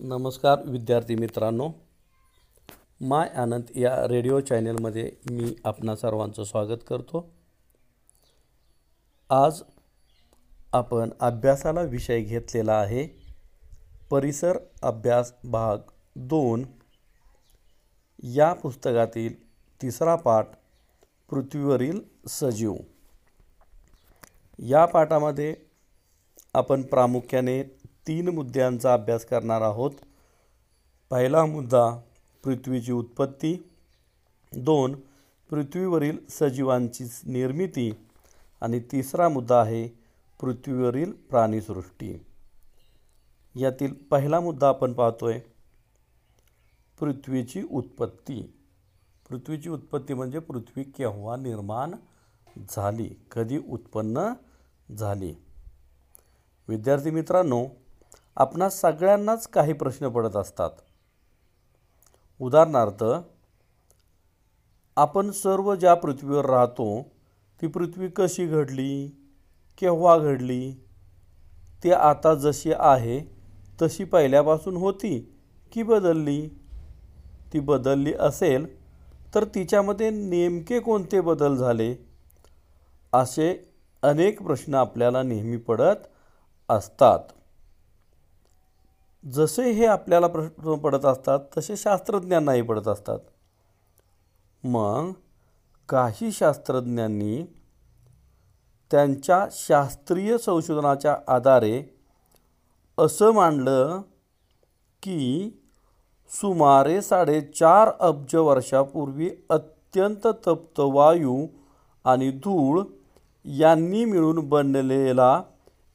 नमस्कार विद्यार्थी मित्रांनो. माय आनंद या रेडिओ चॅनलमध्ये मी आपणा सर्वांचं स्वागत करतो. आज आपण अभ्यासाला विषय घेतलेला आहे. परिसर अभ्यास भाग दोन. या पुस्तकातील तिसरा पाठ पृथ्वीवरील सजीव. या पाठामध्ये आपण प्रामुख्याने तीन मुद्द्यांचा अभ्यास करणार आहोत. पहिला मुद्दा पृथ्वीची उत्पत्ती. दोन पृथ्वीवरील सजीवांची निर्मिती. आणि तिसरा मुद्दा आहे पृथ्वीवरील प्राणीसृष्टी. यातील पहिला मुद्दा आपण पाहतोय पृथ्वीची उत्पत्ती. पृथ्वीची उत्पत्ती म्हणजे पृथ्वी केव्हा निर्माण झाली कधी उत्पन्न झाली? विद्यार्थी मित्रांनो आपणा सगळ्यांनाच काही प्रश्न पडत असतात. उदाहरणार्थ आपण सर्व ज्या पृथ्वीवर राहतो ती पृथ्वी कशी घडली केव्हा घडली ते आता जशी आहे तशी पहिल्यापासून होती की बदलली? ती बदलली असेल तर तिच्यामध्ये नेमके कोणते बदल झाले? असे अनेक प्रश्न आपल्याला नेहमी पडत असतात. जसे हे आपल्याला प्रश्न पडत असतात तसे शास्त्रज्ञांनाही पडत असतात. मग काही शास्त्रज्ञांनी त्यांच्या शास्त्रीय संशोधनाच्या आधारे असं मांडलं की सुमारे साडेचार अब्ज वर्षापूर्वी अत्यंत तप्त वायू आणि धूळ यांनी मिळून बनलेला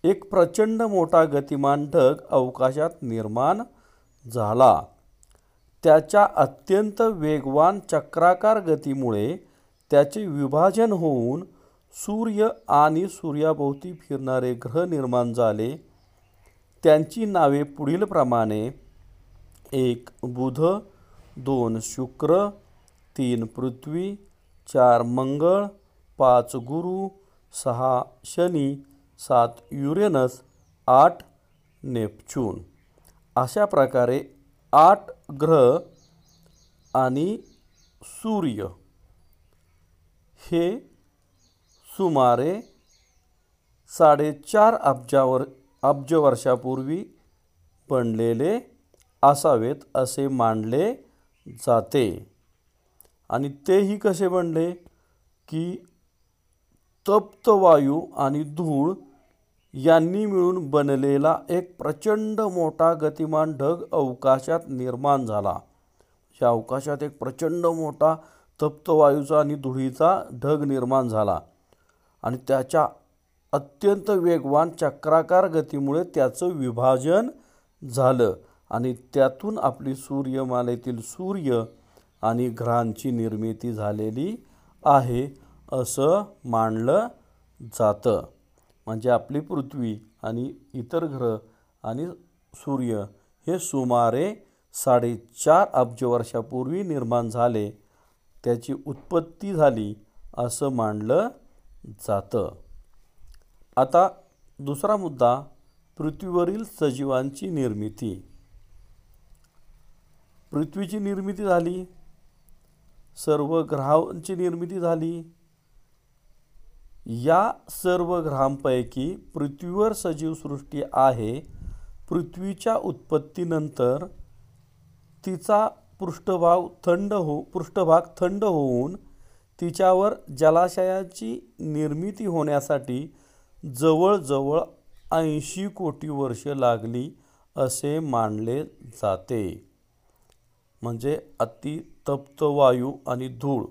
एक प्रचंड मोठा गतिमान ढग अवकाशात निर्माण झाला. त्याच्या अत्यंत वेगवान चक्राकार गतीमुळे त्याचे विभाजन होऊन सूर्य आणि सूर्याभोवती फिरणारे ग्रह निर्माण झाले. त्यांची नावे पुढीलप्रमाणे एक बुध दोन शुक्र तीन पृथ्वी चार मंगळ पाच गुरु सहा शनी सात युरेनस आठ नेपच्यून. अशा प्रकारे आठ ग्रह आणि सूर्य हे सुमारे साडेचार अब्जावर अब्ज वर्षापूर्वी बनलेले असावेत असे मानले जाते. आणि तेही कसे बनले? की तप्त वायू आणि धूळ यांनी मिळून बनलेला एक प्रचंड मोठा गतिमान ढग अवकाशात निर्माण झाला. या अवकाशात एक प्रचंड मोठा तप्त वायूचा आणि धुळीचा ढग निर्माण झाला आणि त्याच्या अत्यंत वेगवान चक्राकार गतीमुळे त्याचं विभाजन झालं आणि त्यातून आपली सूर्यमालेतील सूर्य आणि ग्रहांची निर्मिती झालेली आहे असं मानलं जातं. म्हणजे आपली पृथ्वी आणि इतर ग्रह आणि सूर्य हे सुमारे साडेचार अब्ज वर्षापूर्वी निर्माण झाले. त्याची उत्पत्ती झाली असं मानलं जातं. आता दुसरा मुद्दा पृथ्वीवरील सजीवांची निर्मिती. पृथ्वीची निर्मिती झाली. सर्व ग्रहांची निर्मिती झाली. या सर्व ग्रहांपैकी पृथ्वीवर सजीवसृष्टी आहे. पृथ्वीच्या उत्पत्तीनंतर तिचा पृष्ठभाग थंड हो पृष्ठभाग थंड होऊन तिच्यावर जलाशयाची निर्मिती होण्यासाठी जवळजवळ ऐंशी कोटी वर्ष लागली असे मानले जाते. म्हणजे अति तप्त वायू आणि धूळ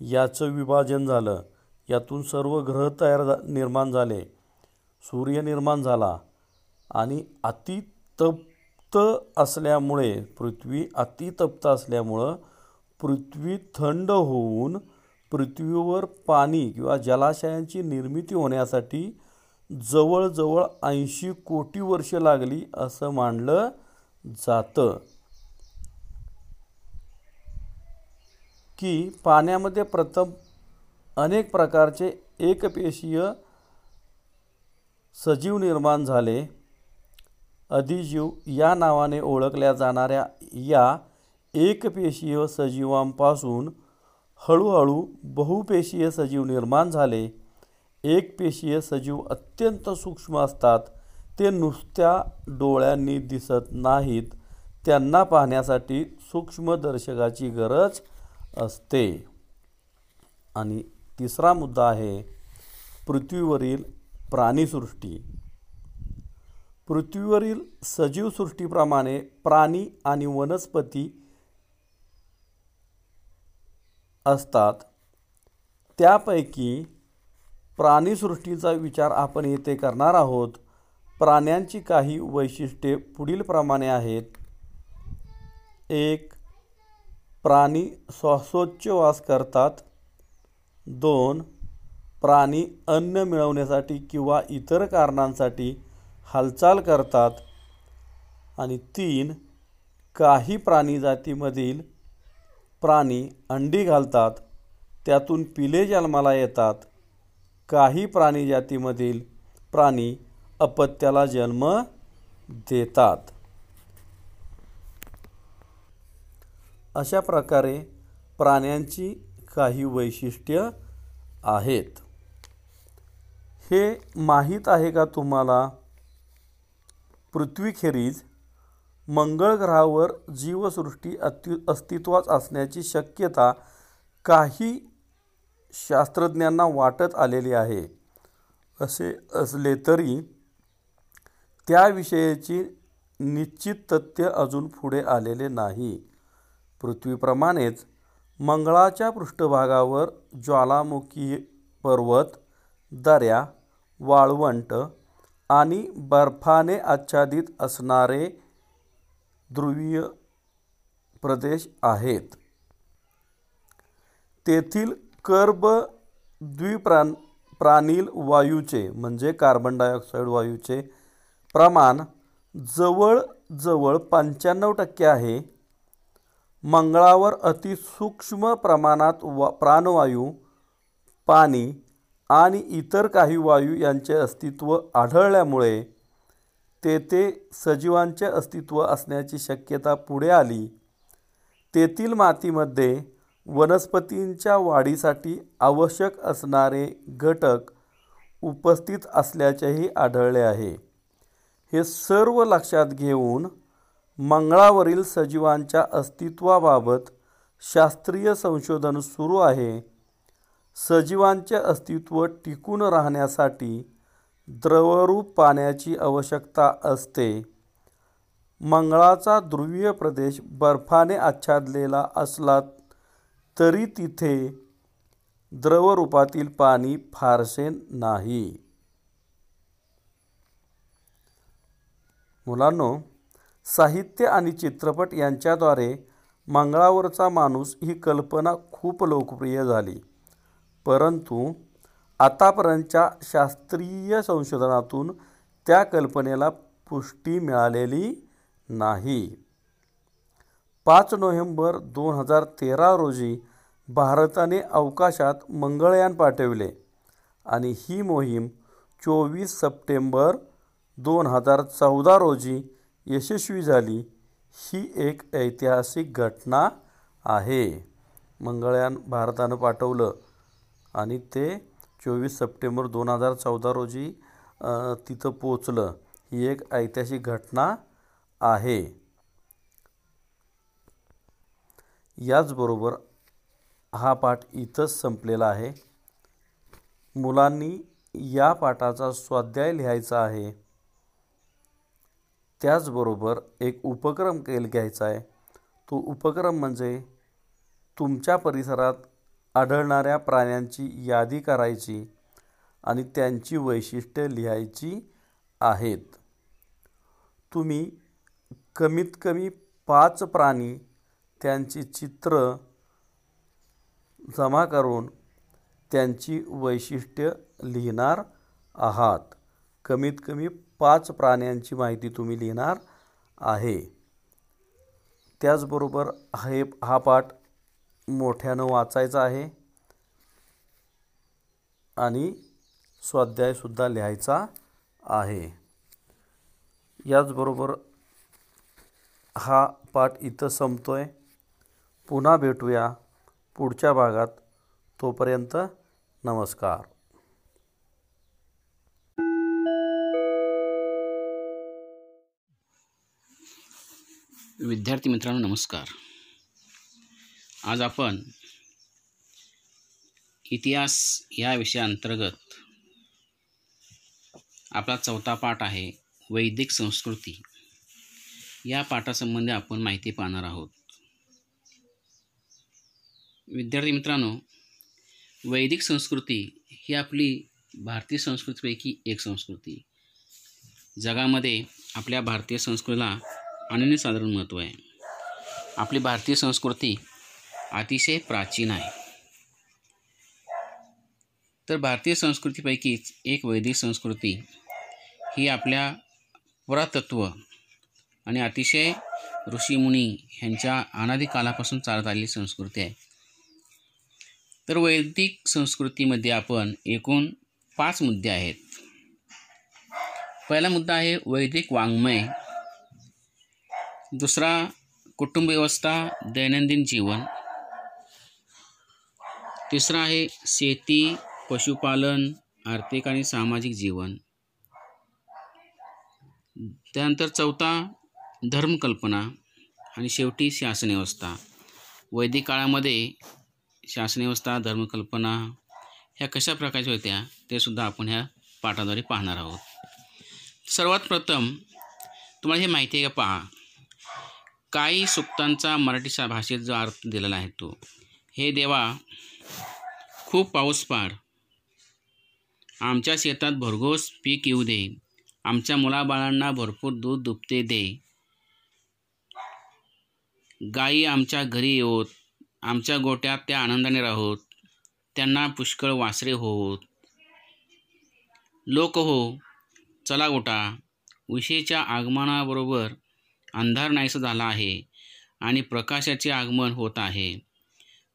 याचं विभाजन झालं. यातून सर्व ग्रह तयार झा निर्माण झाले. सूर्य निर्माण झाला आणि अतितप्त असल्यामुळे पृथ्वी अतितप्त असल्यामुळं पृथ्वी थंड होऊन पृथ्वीवर पाणी किंवा जलाशयांची निर्मिती होण्यासाठी जवळजवळ ऐंशी कोटी वर्ष लागली असं मानलं जातं. की पाण्यामध्ये प्रथम अनेक प्रकारचे एकपेशीय सजीव निर्माण झाले. अधिजीव या नावाने ओळखल्या जाणाऱ्या या एकपेशीय सजीवांपासून हळूहळू बहुपेशीय सजीव निर्माण झाले. एकपेशीय सजीव अत्यंत सूक्ष्म असतात. ते नुसत्या डोळ्यांनी दिसत नाहीत. त्यांना पाहण्यासाठी सूक्ष्मदर्शकाची गरज असते. आणि तिसरा मुद्दा आहे पृथ्वीवरील प्राणीसृष्टी. पृथ्वीवरील सजीवसृष्टीप्रमाणे प्राणी आणि वनस्पती असतात. त्यापैकी प्राणीसृष्टीचा विचार आपण येथे करणार आहोत. प्राण्यांची काही वैशिष्ट्ये पुढीलप्रमाणे आहेत. एक प्राणी श्वासोच्छवास करतात. दोन प्राणी अन्न मिळवण्यासाठी किंवा इतर कारणांसाठी हालचाल करतात. आणि तीन काही प्राणी जातीमधील प्राणी अंडी घालतात. त्यातून पिले जन्माला येतात. काही प्राणी जातीमधील प्राणी अपत्याला जन्म देतात. अशा प्रकारे प्राण्यांची काही वैशिष्ट्य आहेत. हे माहीत आहे का तुम्हाला? पृथ्वीखेरीज मंगळ ग्रहावर जीवसृष्टी अत्यु अस्तित्वात असण्याची शक्यता काही शास्त्रज्ञांना वाटत आलेली आहे. असे असले तरी त्याविषयीची निश्चित तथ्य अजून पुढे आलेले नाही. पृथ्वीप्रमाणेच मंगळाच्या पृष्ठभागावर ज्वालामुखी पर्वत दऱ्या वाळवंट आणि बर्फाने आच्छादित असणारे ध्रुवीय प्रदेश आहेत. तेथील कर्ब द्विप्राण प्राणील वायूचे म्हणजे कार्बन डायऑक्साईड वायूचे प्रमाण जवळजवळ पंच्याण्णव टक्के आहे. मंगळावर अतिसूक्ष्म प्रमाणात वा प्राणवायू पाणी आणि इतर काही वायू यांचे अस्तित्व आढळल्यामुळे तेथे सजीवांचे अस्तित्व असण्याची शक्यता पुढे आली. तेथील मातीमध्ये वनस्पतींच्या वाढीसाठी आवश्यक असणारे घटक उपस्थित असल्याचेही आढळले आहे. हे सर्व लक्षात घेऊन मंगळावरील सजीवांच्या अस्तित्वाबाबत शास्त्रीय संशोधन सुरू आहे. सजीवांचे अस्तित्व टिकून राहण्यासाठी द्रवरूप पाण्याची आवश्यकता असते. मंगळाचा ध्रुवीय प्रदेश बर्फाने आच्छादलेला असला तरी तिथे द्रवरूपातील पाणी फारसे नाही. मुलांनो साहित्य आणि चित्रपट यांच्याद्वारे मंगळावरचा माणूस ही कल्पना खूप लोकप्रिय झाली. परंतु आतापर्यंतच्या शास्त्रीय संशोधनातून त्या कल्पनेला पुष्टी मिळालेली नाही. पाच नोव्हेंबर दोन हजार तेरा रोजी भारताने अवकाशात मंगळयान पाठविले आणि ही मोहीम चोवीस सप्टेंबर दोन हजार चौदा रोजी यशस्वी झाली ही एक ऐतिहासिक घटना आहे. मंगळयान भारतानं पाठवलं आणि ते चोवीस सप्टेंबर दोन हजार चौदा रोजी तिथं पोचलं ही एक ऐतिहासिक घटना आहे. याचबरोबर हा पाठ इथंच संपलेला आहे. मुलांनी या पाठाचा स्वाध्याय लिहायचा आहे. त्याचबरोबर एक उपक्रम केल घ्यायचा आहे. तो उपक्रम म्हणजे तुमच्या परिसरात आढळणाऱ्या प्राण्यांची यादी करायची आणि त्यांची वैशिष्ट्ये लिहायची आहेत. तुम्ही कमीत कमी पाच प्राणी त्यांची चित्र जमा करून त्यांची वैशिष्ट्य लिहिणार आहात. कमीत कमी पाच प्राण्यांची माहिती तुम्ही लिहिणार आहे. त्याचबरोबर हे हा पाठ मोठ्यानं वाचायचा आहे आणि स्वाध्यायसुद्धा लिहायचा आहे. याचबरोबर हा पाठ इथं संपतो आहे पुन्हा भेटूया पुढच्या भागात. तोपर्यंत नमस्कार. विद्यार्थी मित्रांनो नमस्कार. आज आपण इतिहास या विषयाअंतर्गत आपला चौथा पाठ आहे वैदिक संस्कृती. या पाठासंबंधी आपण माहिती पाहणार आहोत. विद्यार्थी मित्रांनो वैदिक संस्कृती ही आपली भारतीय संस्कृतीपैकी एक संस्कृती. जगामध्ये आपल्या भारतीय संस्कृतीला अनन्यसाधारण महत्त्व आहे. आपली भारतीय संस्कृती अतिशय प्राचीन आहे. तर भारतीय संस्कृतीपैकीच एक वैदिक संस्कृती ही आपल्या पुरातत्व आणि अतिशय ऋषीमुनी ह्यांच्या अनादी कालापासून चालत आलेली संस्कृती आहे. तर वैदिक संस्कृतीमध्ये आपण एकूण पाच मुद्दे आहेत. पहिला मुद्दा आहे वैदिक वाङ्मय. दुसरा कुटुंब व्यवस्था दैनंदिन जीवन. तिसरा आहे शेती पशुपालन आर्थिक आणि सामाजिक जीवन. त्यानंतर चौथा धर्मकल्पना आणि शेवटी शासनव्यवस्था वैदिक काळामध्ये शासनव्यवस्था धर्मकल्पना ह्या कशा प्रकारच्या होत्या ते सुद्धा आपण ह्या पाठाद्वारे पाहणार आहोत. सर्वात प्रथम तुम्हाला हे माहिती आहे का पहा काही सुक्तांचा मराठी भाषेत जो अर्थ दिलेला आहे तो हे देवा खूप पाऊस पाड. आमच्या शेतात भरघोस पीक येऊ दे. आमच्या मुलाबाळांना भरपूर दूध दुभते दे. गायी आमच्या घरी येऊत आमच्या गोट्यात त्या आनंदाने राहोत. त्यांना पुष्कळ वासरे होत लोक हो चला गोटा. उशेच्या आगमनाबरोबर अंधार नाहीसा झाला आहे आणि प्रकाशाचे आगमन होत आहे.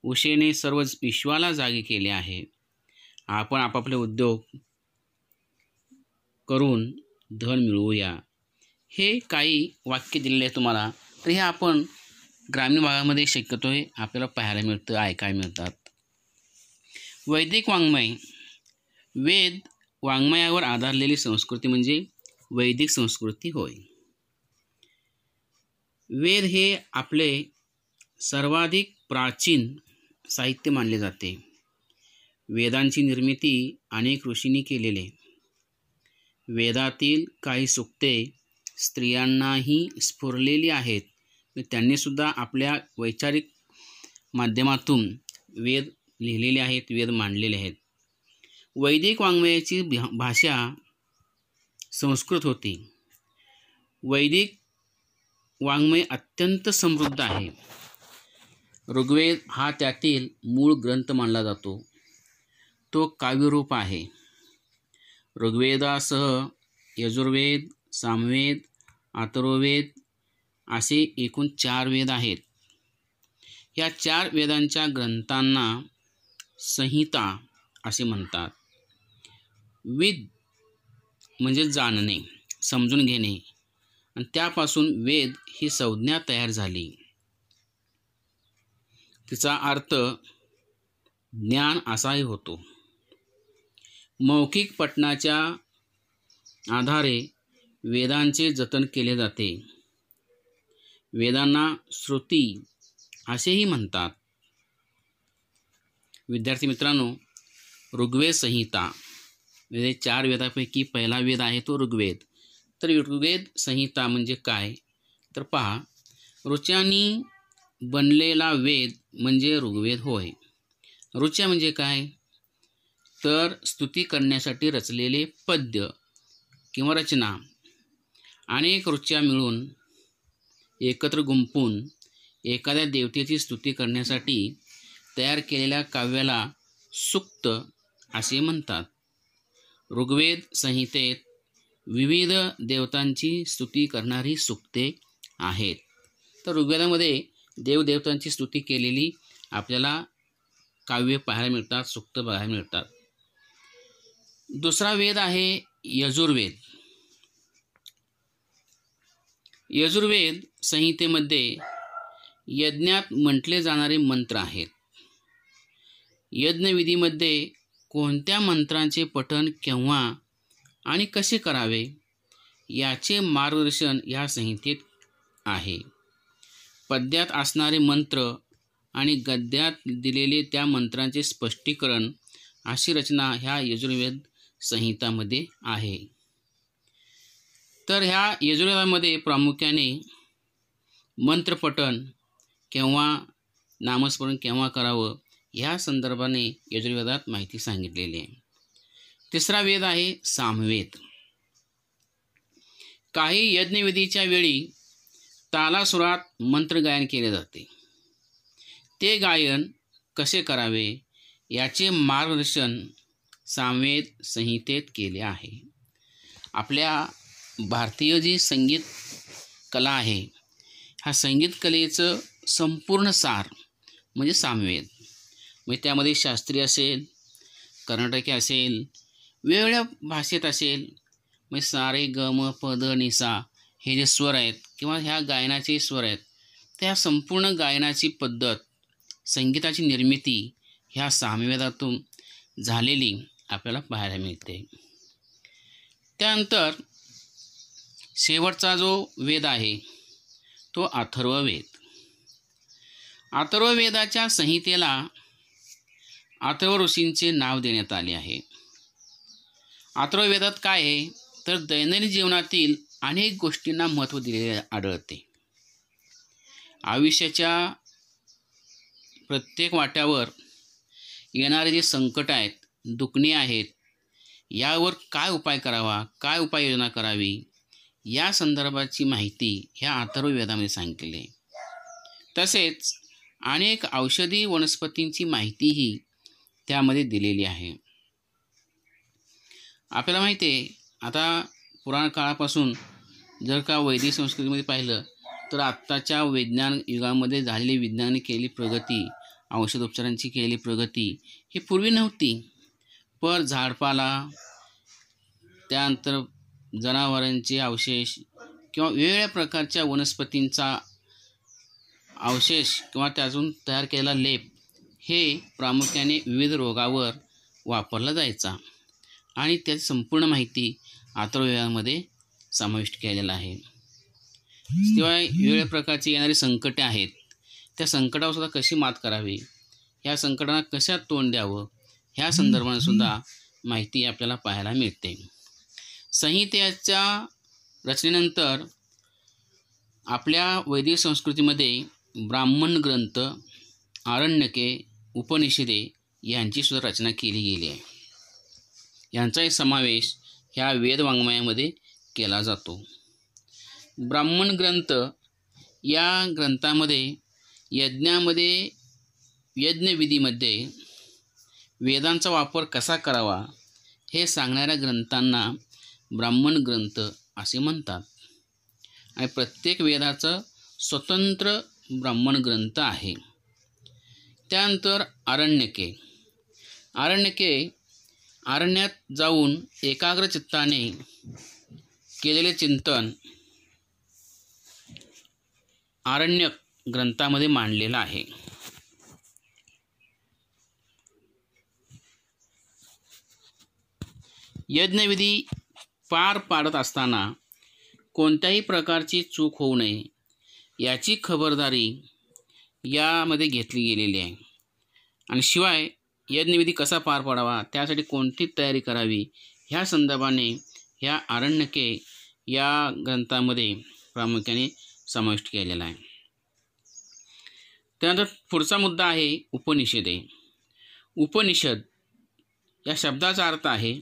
उशेने सर्व विश्वाला जागे केले आहे. आपण आपापले उद्योग करून धन मिळवूया. हे काही वाक्य दिलेले आहे तुम्हाला. तर हे आपण ग्रामीण भागामध्ये शक्यतो हे आपल्याला पाहायला मिळतं ऐकायला मिळतात. वैदिक वाङ्मय. वेद वाङ्मयावर आधारलेली संस्कृती म्हणजे वैदिक संस्कृती होय. वेद हे आपले सर्वाधिक प्राचीन साहित्य मानले जाते. वेदांची निर्मिती अनेक ऋषींनी केलेले वेदातील काही सुक्ते स्त्रियांनाही स्फुरलेली आहेत. त्यांनीसुद्धा आपल्या वैचारिक माध्यमातून वेद लिहिलेले आहेत वेद मांडलेले आहेत. वैदिक वाङ्मयाची भाषा संस्कृत होती. वैदिक वाङ्मय अत्यंत समृद्ध आहे. ऋग्वेद हा त्यातील मूळ ग्रंथ मानला जातो. तो काव्यरूप आहे. ऋग्वेदासह यजुर्वेद सामवेद अथर्ववेद असे एकूण चार वेद आहेत. या चार वेदांच्या ग्रंथांना संहिता असे म्हणतात. विद म्हणजे जाणणे समजून घेणे आणि त्यापासून वेद ही संज्ञा तयार झाली. तिचा अर्थ ज्ञान असाही होतो. मौखिक पठणाच्या आधारे वेदांचे जतन केले जाते. वेदांना श्रुती असेही म्हणतात. विद्यार्थी मित्रांनो ऋग्वेद संहिता म्हणजे चार वेदापैकी पहिला वेद आहे तो ऋग्वेद. तर ऋग्वेद संहिता म्हणजे काय? तर पहा ऋचांनी बनलेला वेद म्हणजे ऋग्वेद होय. ऋचा म्हणजे काय? तर स्तुती करण्यासाठी रचलेले पद्य किंवा रचना. अनेक रुच्या मिळून एकत्र गुंपून एखाद्या देवतेची स्तुती करण्यासाठी तयार केलेल्या काव्याला सुक्त असे म्हणतात. ऋग्वेद संहितेत विविध देवतांची स्तुती करणारी सुक्ते आहेत. तर ऋग्वेदामध्ये देवदेवतांची स्तुती केलेली आपल्याला काव्य पाहायला मिळतात सुक्त पाहायला मिळतात. दुसरा वेद आहे यजुर्वेद. यजुर्वेद संहितेमध्ये यज्ञात म्हटले जाणारे मंत्र आहेत. यज्ञविधीमध्ये कोणत्या मंत्रांचे पठण केव्हा आणि कसे करावे? याचे मार्गदर्शन या संहितेत आहे. पद्यात असणारे मंत्र आणि गद्यात दिलेले त्या मंत्रांचे स्पष्टीकरण अशी रचना ह्या यजुर्वेद संहितामध्ये आहे. तर ह्या यजुर्वेदामध्ये प्रामुख्याने मंत्रपठण केव्हा नामस्मरण केव्हा करावं ह्या संदर्भाने यजुर्वेदात माहिती सांगितलेली आहे. तिसरा वेद आहे सामवेद. काही यज्ञविधीच्या वेळी तालासुरात मंत्र गायन केले जाते. ते गायन कसे करावे याचे मार्गदर्शन सामवेद संहितेत केले आहे. आपल्या भारतीय जी संगीत कला आहे ह्या संगीत कलेचं संपूर्ण सार म्हणजे सामवेद. म्हणजे त्यामध्ये शास्त्रीय असेल कर्नाटकी असेल वेगळ्या भाषेत असेल म्हणजे सारे ग म प द निसा हे जे स्वर आहेत किंवा ह्या गायनाचे स्वर आहेत त्या संपूर्ण गायनाची पद्धत संगीताची निर्मिती ह्या सामवेदातून झालेली आपल्याला पाहायला मिळते. त्यानंतर शेवटचा जो वेद आहे तो अथर्ववेद अथर्ववेदाच्या संहितेला अथर्व ऋषींचे नाव देण्यात आले आहे. अथर्ववेदात काय आहे? तर दैनंदिन जीवनातील अनेक गोष्टींना महत्त्व दिलेले आढळते. आयुष्याच्या प्रत्येक वाट्यावर येणारे जे संकट आहेत दुखणे आहेत यावर काय उपाय करावा काय उपाययोजना करावी या संदर्भाची माहिती ह्या अथर्ववेदामध्ये सांगितली आहे. तसेच अनेक औषधी वनस्पतींची माहितीही त्यामध्ये दिलेली आहे. आपल्याला माहिती आहे आता पुराण काळापासून जर का वैदिक संस्कृतीमध्ये पाहिलं तर आत्ताच्या विज्ञान युगामध्ये झालेली विज्ञानाने केलेली प्रगती औषधोपचारांची केलेली प्रगती ही पूर्वी नव्हती. पर झाडपाला त्यानंतर जनावरांचे अवशेष किंवा वेगवेगळ्या प्रकारच्या वनस्पतींचा अवशेष किंवा त्यातून तयार केलेला लेप हे प्रामुख्याने विविध रोगावर वापरला जायचा. आणि त्याची संपूर्ण माहिती आतरवेळामध्ये समाविष्ट केलेला आहे. शिवाय वेगवेगळ्या प्रकारची येणारी संकटे आहेत. त्या संकटावर सुद्धा कशी मात करावी? ह्या संकटांना कशा तोंड द्यावं? ह्या संदर्भाने सुद्धा माहिती आपल्याला पाहायला मिळते. संहितेच्या रचनेनंतर आपल्या वैदिक संस्कृतीमध्ये ब्राह्मण ग्रंथ आरण्यके उपनिषदे यांची सुद्धा रचना केली गेली आहे. यांचाही समावेश ह्या वेदवाङ्मयामध्ये केला जातो. ब्राह्मण ग्रंथ या ग्रंथामध्ये यज्ञामध्ये यज्ञविधीमध्ये वेदांचा वापर कसा करावा हे सांगणाऱ्या ग्रंथांना ब्राह्मण ग्रंथ असे म्हणतात. आणि प्रत्येक वेदाचं स्वतंत्र ब्राह्मण ग्रंथ आहे. त्यानंतर आरण्यके. आरण्यके आरण्यात जाऊन एकाग्र चित्ताने केलेले चिंतन आरण्यक ग्रंथामध्ये मांडलेलं आहे. यज्ञविधी पार पाडत असताना कोणत्याही प्रकारची चूक होऊ नये याची खबरदारी यामध्ये घेतली गेलेली आहे. आणि शिवाय यज्ञविधी कसा पार पाडावा त्यासाठी कोणती तयारी करावी? ह्या संदर्भाने ह्या आरण्यके या ग्रंथामध्ये प्रामुख्याने समाविष्ट केलेला आहे. त्यानंतर पुढचा मुद्दा आहे उपनिषदे. उपनिषद या शब्दाचा अर्थ आहे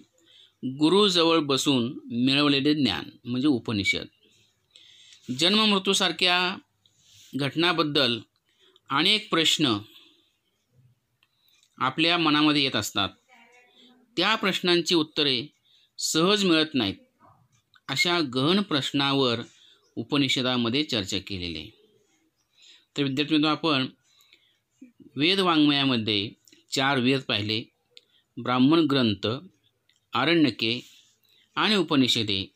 गुरुजवळ बसून मिळवलेले ज्ञान म्हणजे उपनिषद. जन्म मृत्यूसारख्या घटनाबद्दल अनेक प्रश्न आपल्या मनामध्ये येत असतात. त्या प्रश्नांची उत्तरे सहज मिळत नाहीत. अशा गहन प्रश्नावर उपनिषदामध्ये चर्चा केलेली आहे. तर विद्यार्थी मित्र आपण वेदवाङ्मयामध्ये चार वेद पाहिले. ब्राह्मण ग्रंथ आरण्यके आणि उपनिषदे.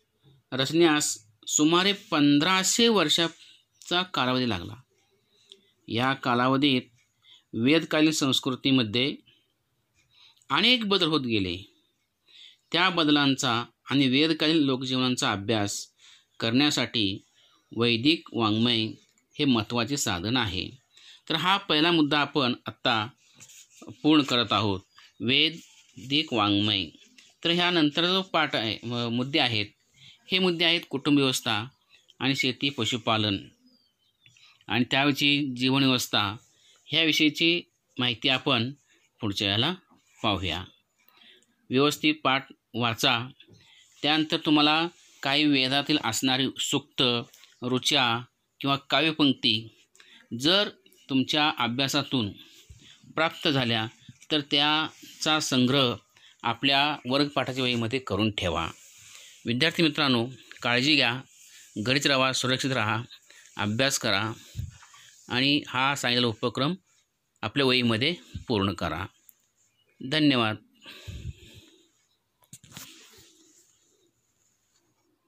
रचण्यास सुमारे पंधराशे वर्षाचा कालावधी लागला. या कालावधीत वेदकालीन संस्कृतीमध्ये अनेक बदल होत गेले. त्या बदलांचा आणि वेदकालीन लोकजीवनांचा अभ्यास करण्यासाठी वैदिक वाङ्मय हे महत्त्वाचे साधन आहे. तर हा पहिला मुद्दा आपण आत्ता पूर्ण करत आहोत. वैदिक वाङ्मय. तर ह्यानंतर जो पाठ आहे मुद्दे आहेत हे मुद्दे आहेत कुटुंब व्यवस्था आणि शेती पशुपालन. आणि त्यावेळची जीवनव्यवस्था ह्याविषयीची माहिती आपण पुढच्या वेळेला पाहूया. व्यवस्थित पाठ वाचा. त्यानंतर तुम्हाला काही वेदातील असणारी सुक्त रुचा किंवा काव्यपंक्ती जर तुमच्या अभ्यासातून प्राप्त झाल्या तर त्याचा संग्रह आपल्या वर्गपाठाच्या वहीमध्ये करून ठेवा. विद्यार्थी मित्रांनो काळजी घ्या. घरीच राहा सुरक्षित राहा. अभ्यास करा. आणि हा सांगितलेला उपक्रम आपल्या वहीमध्ये पूर्ण करा. धन्यवाद.